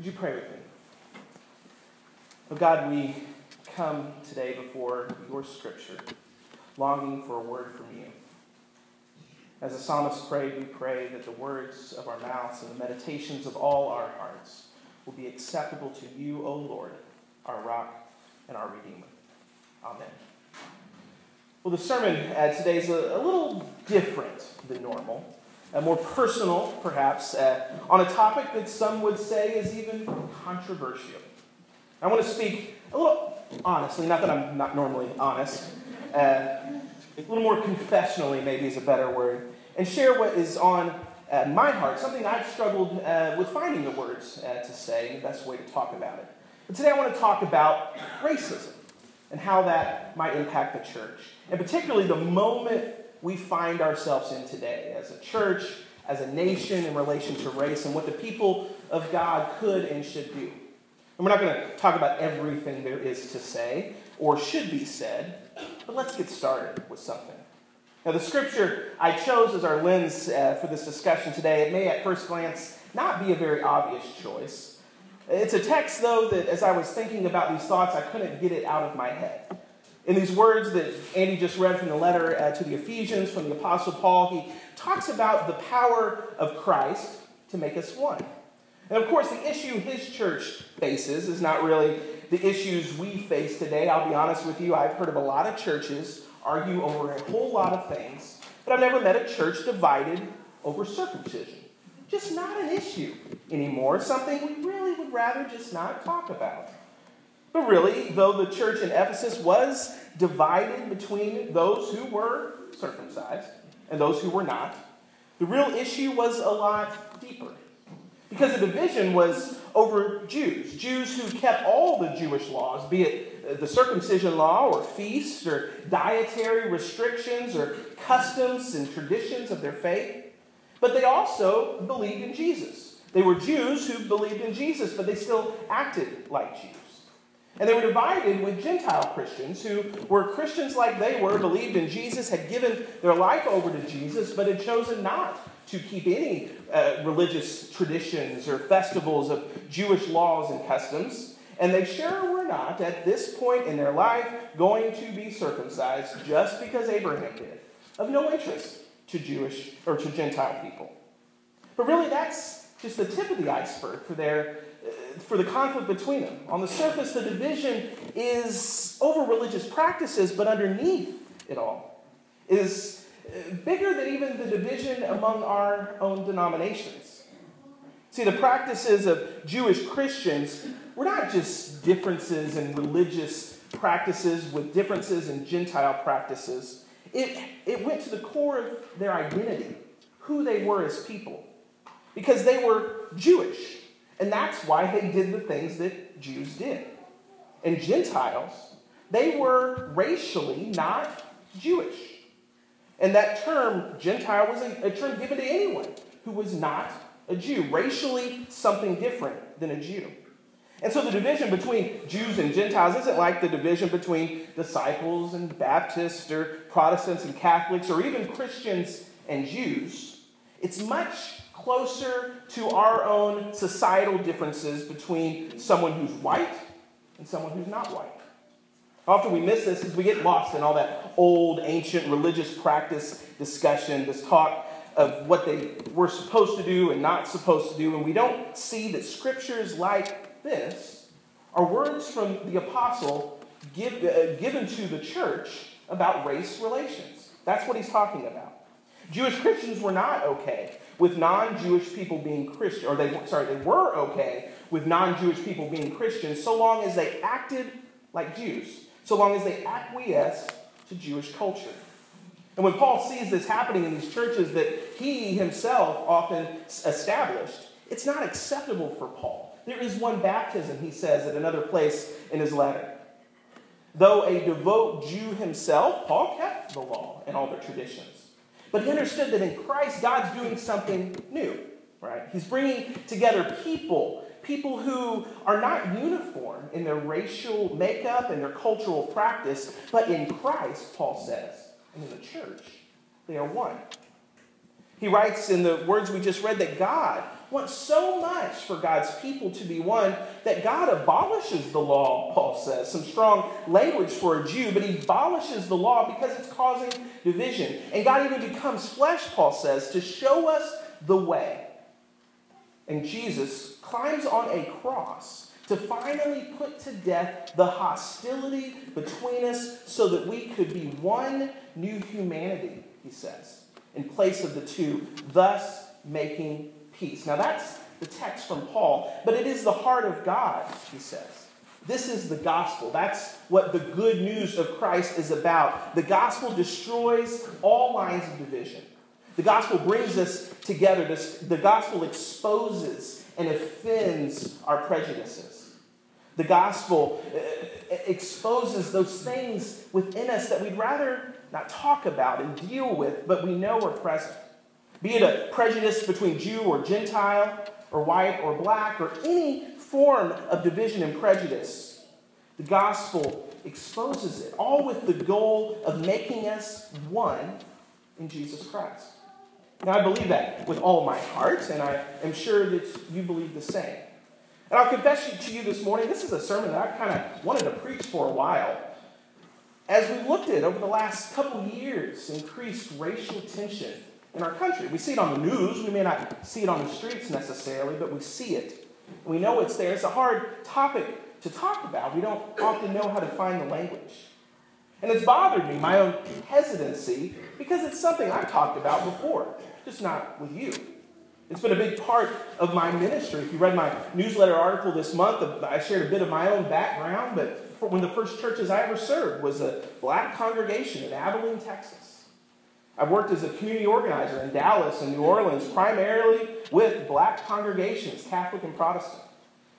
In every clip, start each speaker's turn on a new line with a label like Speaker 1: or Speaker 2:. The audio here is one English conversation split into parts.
Speaker 1: Would you pray with me? Oh God, we come today before your scripture, longing for a word from you. As the psalmist prayed, we pray that the words of our mouths and the meditations of all our hearts will be acceptable to you, O Lord, our rock and our redeemer. Amen. Well, the sermon uh, today is a, a, little different than normal, uh, more personal, perhaps, uh, on a topic that some would say is even controversial. I want to speak a little honestly, not that I'm not normally honest, uh, a little more confessionally, maybe is a better word, and share what is on uh, my heart, something I've struggled uh, with finding the words to say, and the best way to talk about it. But today I want to talk about racism and how that might impact the church, and particularly the moment we find ourselves in today as a church, as a nation in relation to race, and what the people of God could and should do. And we're not going to talk about everything there is to say or should be said, but let's get started with something. Now, the scripture I chose as our lens uh, for this discussion today, it may at first glance not be a very obvious choice. It's a text, though, that as I was thinking about these thoughts, I couldn't get it out of my head. In these words that Andy just read from the letter uh, to the Ephesians from the Apostle Paul, he talks about the power of Christ to make us one. And of course, the issue his church faces is not really the issues we face today. I'll be honest with you, I've heard of a lot of churches argue over a whole lot of things, but I've never met a church divided over circumcision. Just not an issue anymore, something we really would rather just not talk about. But really, though the church in Ephesus was divided between those who were circumcised and those who were not, the real issue was a lot deeper. Because the division was over Jews, Jews who kept all the Jewish laws, be it the circumcision law or feasts or dietary restrictions or customs and traditions of their faith. But they also believed in Jesus. They were Jews who believed in Jesus, but they still acted like Jews. And they were divided with Gentile Christians who were Christians like they were, believed in Jesus, had given their life over to Jesus, but had chosen not to keep any uh, religious traditions or festivals of Jewish laws and customs. And they sure were not, at this point in their life, going to be circumcised just because Abraham did, of no interest to Jewish or to Gentile people. But really, that's just the tip of the iceberg for their for the conflict between them. On the surface, the division is over religious practices, but underneath it all is uh, bigger than even the division among our own denominations. See, the practices of Jewish Christians were not just differences in religious practices with differences in Gentile practices. It, it went to the core of their identity, who they were as people, because they were Jewish. And that's why they did the things that Jews did. And Gentiles, they were racially not Jewish. And that term, Gentile, was a, a term given to anyone who was not a Jew, racially something different than a Jew. And so the division between Jews and Gentiles isn't like the division between disciples and Baptists or Protestants and Catholics or even Christians and Jews. It's much closer to our own societal differences between someone who's white and someone who's not white. Often we miss this because we get lost in all that old, ancient religious practice discussion, this talk of what they were supposed to do and not supposed to do, and we don't see that scriptures like this are words from the apostle give, uh, given to the church about race relations. That's what he's talking about. Jewish Christians were not okay with non-Jewish people being Christian, or they sorry, they were okay with non-Jewish people being Christians so long as they acted like Jews so long as they acquiesced to Jewish culture. And when Paul sees this happening in these churches that he himself often established, it's not acceptable for Paul. There is one baptism, he says at another place in his letter. Though a devout Jew himself, Paul kept the law and all the traditions. But he understood that in Christ, God's doing something new, right? He's bringing together people people who are not uniform in their racial makeup and their cultural practice, but in Christ, Paul says, and in the church, they are one. He writes in the words we just read that God wants so much for God's people to be one that God abolishes the law, Paul says. Some strong language for a Jew, but he abolishes the law because it's causing division. And God even becomes flesh, Paul says, to show us the way. And Jesus climbs on a cross to finally put to death the hostility between us so that we could be one new humanity, he says, in place of the two, thus making peace. Now, that's the text from Paul, but it is the heart of God, he says. This is the gospel. That's what the good news of Christ is about. The gospel destroys all lines of division. The gospel brings us together. The gospel exposes and offends our prejudices. The gospel uh, exposes those things within us that we'd rather not talk about and deal with, but we know are present. Be it a prejudice between Jew or Gentile, or white or black, or any form of division and prejudice, the gospel exposes it, all with the goal of making us one in Jesus Christ. Now, I believe that with all my heart, and I am sure that you believe the same. And I'll confess to you this morning, this is a sermon that I kind of wanted to preach for a while. As we've looked at over the last couple years, increased racial tension in our country. We see it on the news. We may not see it on the streets necessarily, but we see it. We know it's there. It's a hard topic to talk about. We don't often know how to find the language. And it's bothered me, my own hesitancy, because it's something I've talked about before, just not with you. It's been a big part of my ministry. If you read my newsletter article this month, I shared a bit of my own background, but one of the first churches I ever served was a black congregation in Abilene, Texas. I've worked as a community organizer in Dallas and New Orleans, primarily with black congregations, Catholic and Protestant.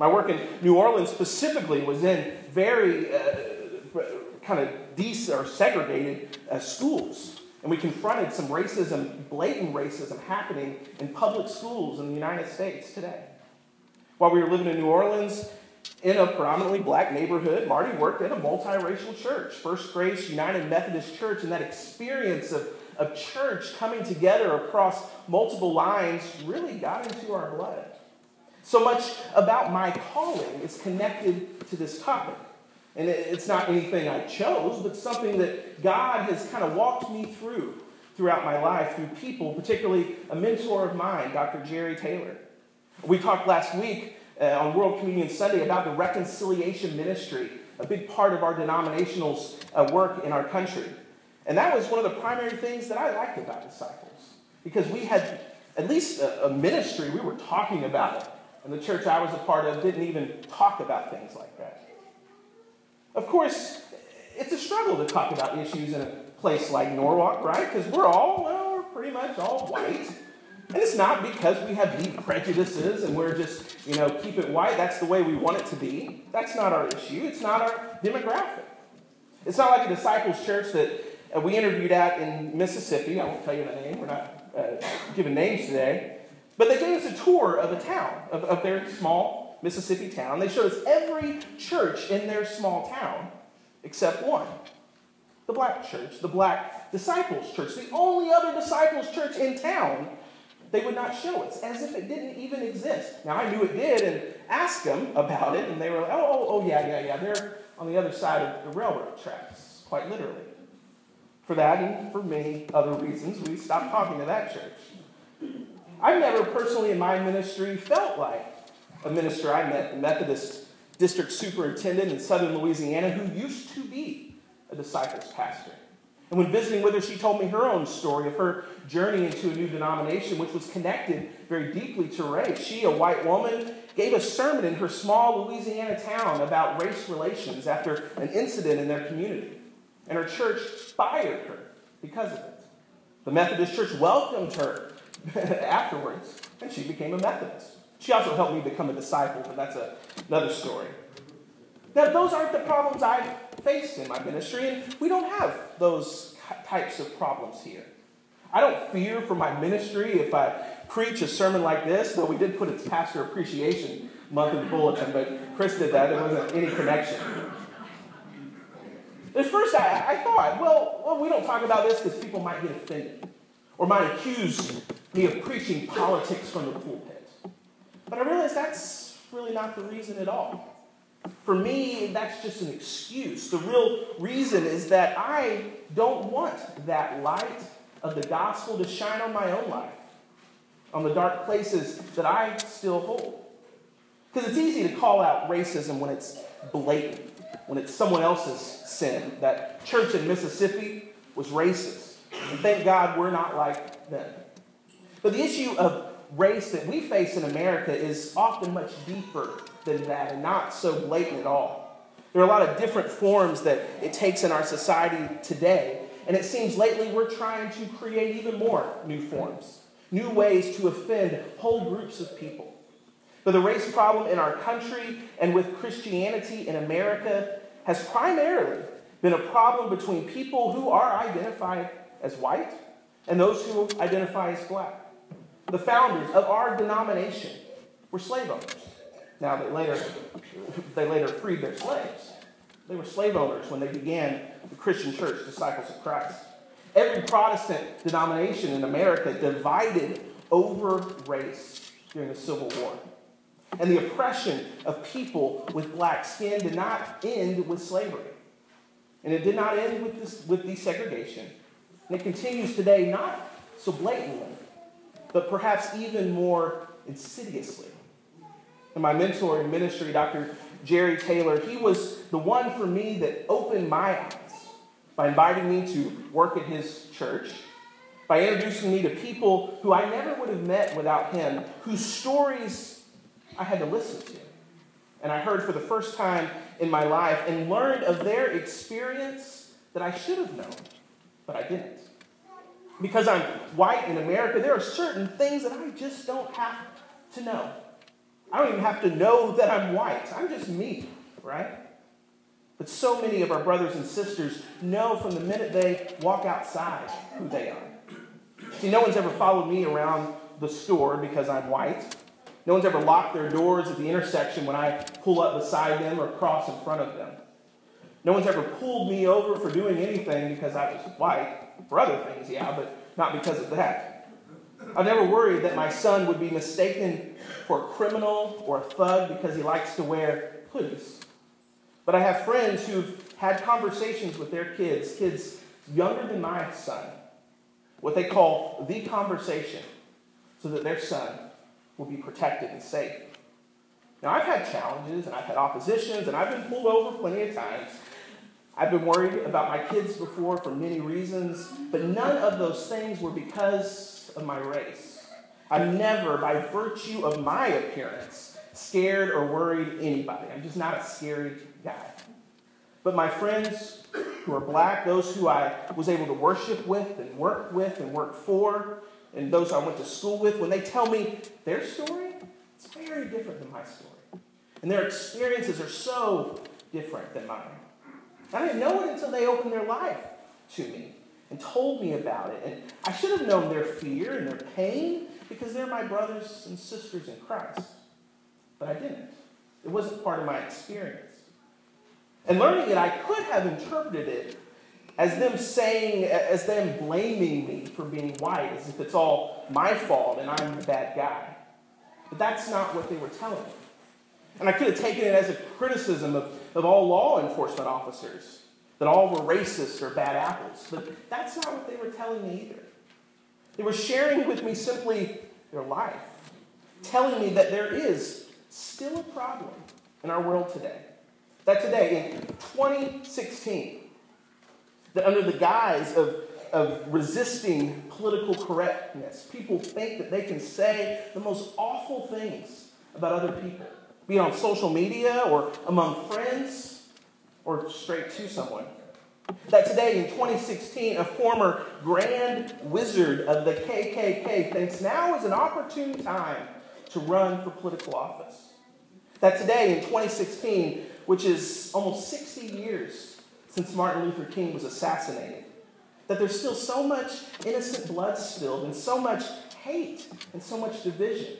Speaker 1: My work in New Orleans specifically was in very uh, kind of de- or segregated uh, schools. And we confronted some racism, blatant racism happening in public schools in the United States today. While we were living in New Orleans, in a predominantly black neighborhood, Marty worked at a multiracial church, First Grace United Methodist Church, and that experience of of church coming together across multiple lines really got into our blood. So much about my calling is connected to this topic. And it's not anything I chose, but something that God has kind of walked me through throughout my life through people, particularly a mentor of mine, Dr. Jerry Taylor. We talked last week uh, on World Communion Sunday about the reconciliation ministry, a big part of our denominational uh, work in our country. And that was one of the primary things that I liked about disciples. Because we had at least a, a, ministry, we were talking about it. And the church I was a part of didn't even talk about things like that. Of course, it's a struggle to talk about issues in a place like Norwalk, right? Because we're all, well, we're pretty much all white. And it's not because we have deep prejudices and we're just, you know, keep it white. That's the way we want it to be. That's not our issue. It's not our demographic. It's not like a disciples church that uh, we interviewed at in Mississippi. I won't tell you the name, we're not uh, giving names today. But they gave us a tour of a town, of, of their small Mississippi town. They showed us every church in their small town except one the black church, the black disciples church, the only other disciples church in town. They would not show us as if it didn't even exist. Now, I knew it did and asked them about it, and they were like, oh, oh, oh yeah, yeah, yeah. They're on the other side of the railroad tracks, quite literally. For that and for many other reasons, we stopped talking to that church. I've never personally in my ministry felt like a minister I met, the Methodist district superintendent in southern Louisiana who used to be a disciples pastor. And when visiting with her, she told me her own story of her journey into a new denomination, which was connected very deeply to race. She, a white woman, gave a sermon in her small Louisiana town about race relations after an incident in their community. And her church fired her because of it. The Methodist Church welcomed her afterwards, and she became a Methodist. She also helped me become a disciple, but that's a, another story. Now, those aren't the problems I've faced in my ministry, and we don't have those types of problems here. I don't fear for my ministry if I preach a sermon like this, though we did put it its pastor appreciation month in the bulletin, but Chris did that. There wasn't any connection. At first, I, I thought, well, well, we don't talk about this because people might get offended or might accuse me of preaching politics from the pulpit. But I realize that's really not the reason at all. For me, that's just an excuse. The real reason is that I don't want that light of the gospel to shine on my own life, on the dark places that I still hold. Because it's easy to call out racism when it's blatant, when it's someone else's sin. That church in Mississippi was racist. And thank God we're not like them. But the issue of race that we face in America is often much deeper than that and not so blatant at all. There are a lot of different forms that it takes in our society today, and it seems lately we're trying to create even more new forms, new ways to offend whole groups of people. But the race problem in our country and with Christianity in America has primarily been a problem between people who are identified as white and those who identify as black. The founders of our denomination were slave owners. Now, they later, they later freed their slaves. They were slave owners when they began the Christian church, Disciples of Christ. Every Protestant denomination in America divided over race during the Civil War. And the oppression of people with black skin did not end with slavery. And it did not end with, this, with desegregation. And it continues today, not so blatantly, but perhaps even more insidiously. And my mentor in ministry, Dr. Jerry Taylor, he was the one for me that opened my eyes by inviting me to work at his church, by introducing me to people who I never would have met without him, whose stories I had to listen to. And I heard for the first time in my life and learned of their experience that I should have known, but I didn't. Because I'm white in America, there are certain things that I just don't have to know. I don't even have to know that I'm white. I'm just me, right? But so many of our brothers and sisters know from the minute they walk outside who they are. See, no one's ever followed me around the store because I'm white. No one's ever locked their doors at the intersection when I pull up beside them or cross in front of them. No one's ever pulled me over for doing anything because I was white. For other things, yeah, but not because of that. I've never worried that my son would be mistaken for a criminal or a thug because he likes to wear hoodies. But I have friends who've had conversations with their kids, kids younger than my son, what they call the conversation, so that their son will be protected and safe. Now, I've had challenges and I've had oppositions and I've been pulled over plenty of times. I've been worried about my kids before for many reasons, but none of those things were because of my race. I'm never, by virtue of my appearance, scared or worried anybody. I'm just not a scary guy. But my friends who are black, those who I was able to worship with and work with and work for, and those I went to school with, when they tell me their story, it's very different than my story. And their experiences are so different than mine. I didn't know it until they opened their life to me and told me about it. And I should have known their fear and their pain because they're my brothers and sisters in Christ. But I didn't. It wasn't part of my experience. And learning it, I could have interpreted it as them saying, as them blaming me for being white, as if it's all my fault and I'm the bad guy. But that's not what they were telling me. And I could have taken it as a criticism of, of all law enforcement officers that all were racist or bad apples. But that's not what they were telling me either. They were sharing with me simply their life, telling me that there is still a problem in our world today. That today, in 2016, that under the guise of, of resisting political correctness, people think that they can say the most awful things about other people, be it on social media or among friends or straight to someone. That today in 2016, a former grand wizard of the KKK thinks now is an opportune time to run for political office. That today in 2016, which is almost 60 years since Martin Luther King was assassinated, that there's still so much innocent blood spilled and so much hate and so much division.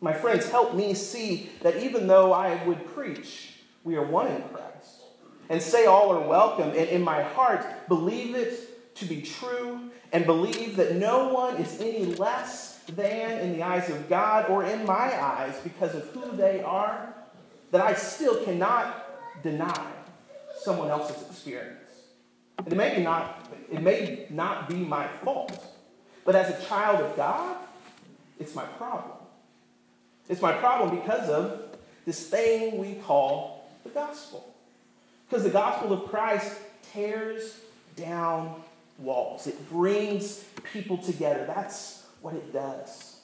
Speaker 1: My friends, help me see that even though I would preach, we are one in Christ and say all are welcome, and in my heart, believe it to be true and believe that no one is any less than in the eyes of God or in my eyes because of who they are, that I still cannot deny someone else's experience. And it may not, it may not be my fault, but as a child of God, it's my problem. It's my problem because of this thing we call the gospel. Because the gospel of Christ tears down walls, it brings people together. That's what it does.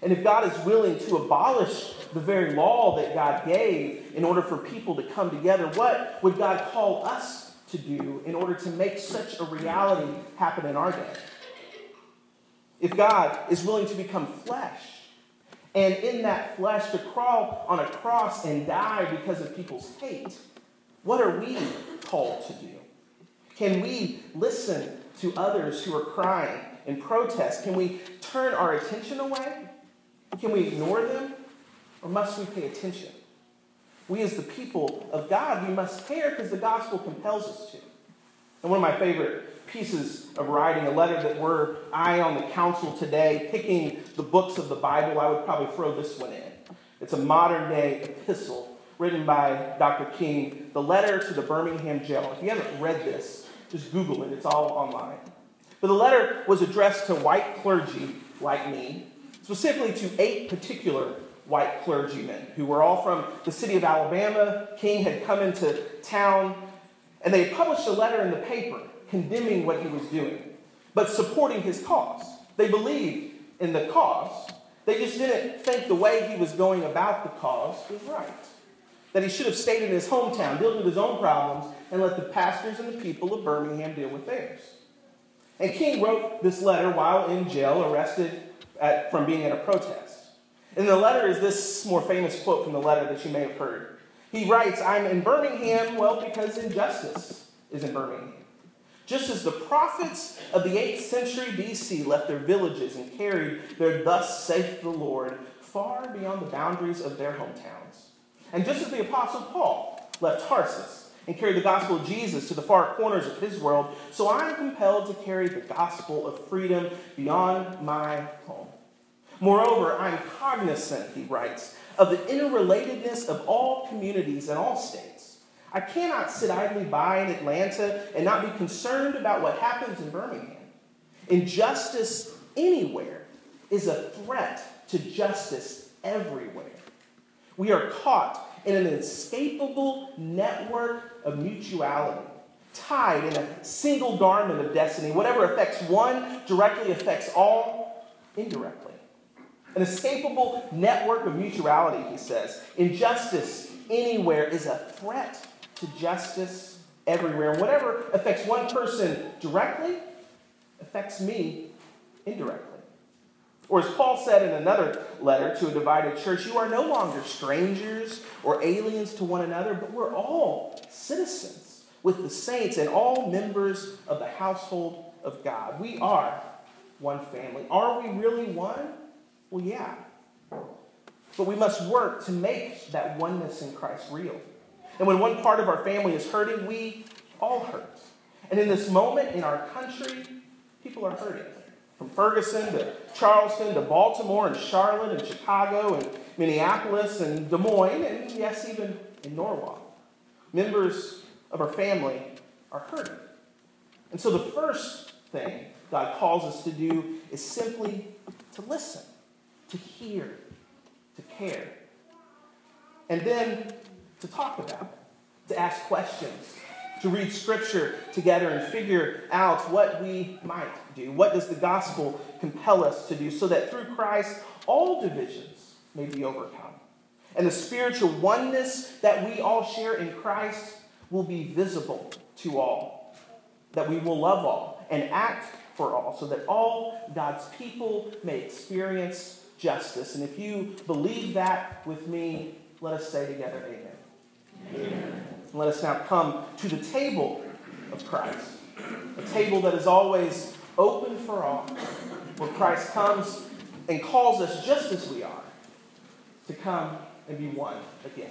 Speaker 1: And if God is willing to abolish the very law that God gave in order for people to come together, what would God call us to do in order to make such a reality happen in our day? If God is willing to become flesh, and in that flesh to crawl on a cross and die because of people's hate, what are we called to do? Can we listen to others who are crying in protest? Can we turn our attention away? Can we ignore them? Or must we pay attention? We, as the people of God, we must care because the gospel compels us to. And one of my favorite pieces of writing, a letter that were I on the council today, picking the books of the Bible, I would probably throw this one in. It's a modern day epistle written by Dr. King, the letter to the Birmingham jail. If you haven't read this, just Google it, it's all online. But the letter was addressed to white clergy like me, specifically to eight particular white clergymen who were all from the city of Alabama. King had come into town, and they published a letter in the paper condemning what he was doing, but supporting his cause. They believed in the cause, they just didn't think the way he was going about the cause was right. That he should have stayed in his hometown, dealt with his own problems, and let the pastors and the people of Birmingham deal with theirs. And King wrote this letter while in jail, arrested at, from being at a protest. In the letter is this more famous quote from the letter that you may have heard. He writes, I'm in Birmingham, well, because injustice is in Birmingham. Just as the prophets of the 8th century BC left their villages and carried their thus saith the Lord far beyond the boundaries of their hometowns. And just as the Apostle Paul left Tarsus and carried the gospel of Jesus to the far corners of his world, so I am compelled to carry the gospel of freedom beyond my home. Moreover, I'm cognizant, he writes, of the interrelatedness of all communities and all states. I cannot sit idly by in Atlanta and not be concerned about what happens in Birmingham. Injustice anywhere is a threat to justice everywhere. We are caught in an inescapable network of mutuality, tied in a single garment of destiny. Whatever affects one directly affects all indirectly. An escapable network of mutuality, he says. Injustice anywhere is a threat to justice everywhere. And whatever affects one person directly affects me indirectly. Or as Paul said in another letter to a divided church, you are no longer strangers or aliens to one another, but we're all citizens with the saints and all members of the household of God. We are one family. Are we really one? Well, yeah. But we must work to make that oneness in Christ real. And when one part of our family is hurting, we all hurt. And in this moment in our country, people are hurting. From Ferguson to Charleston to Baltimore and Charlotte and Chicago and Minneapolis and Des Moines and, yes, even in Norwalk. Members of our family are hurting. And so the first thing God calls us to do is simply to listen to hear, to care, and then to talk about to ask questions, to read scripture together and figure out what we might do. What does the gospel compel us to do so that through Christ all divisions may be overcome? And the spiritual oneness that we all share in Christ will be visible to all, that we will love all and act for all, so that all God's people may experience justice. And if you believe that with me, let us say together, Amen. Amen. Let us now come to the table of Christ, a table that is always open for all, where Christ comes and calls us just as we are to come and be one again.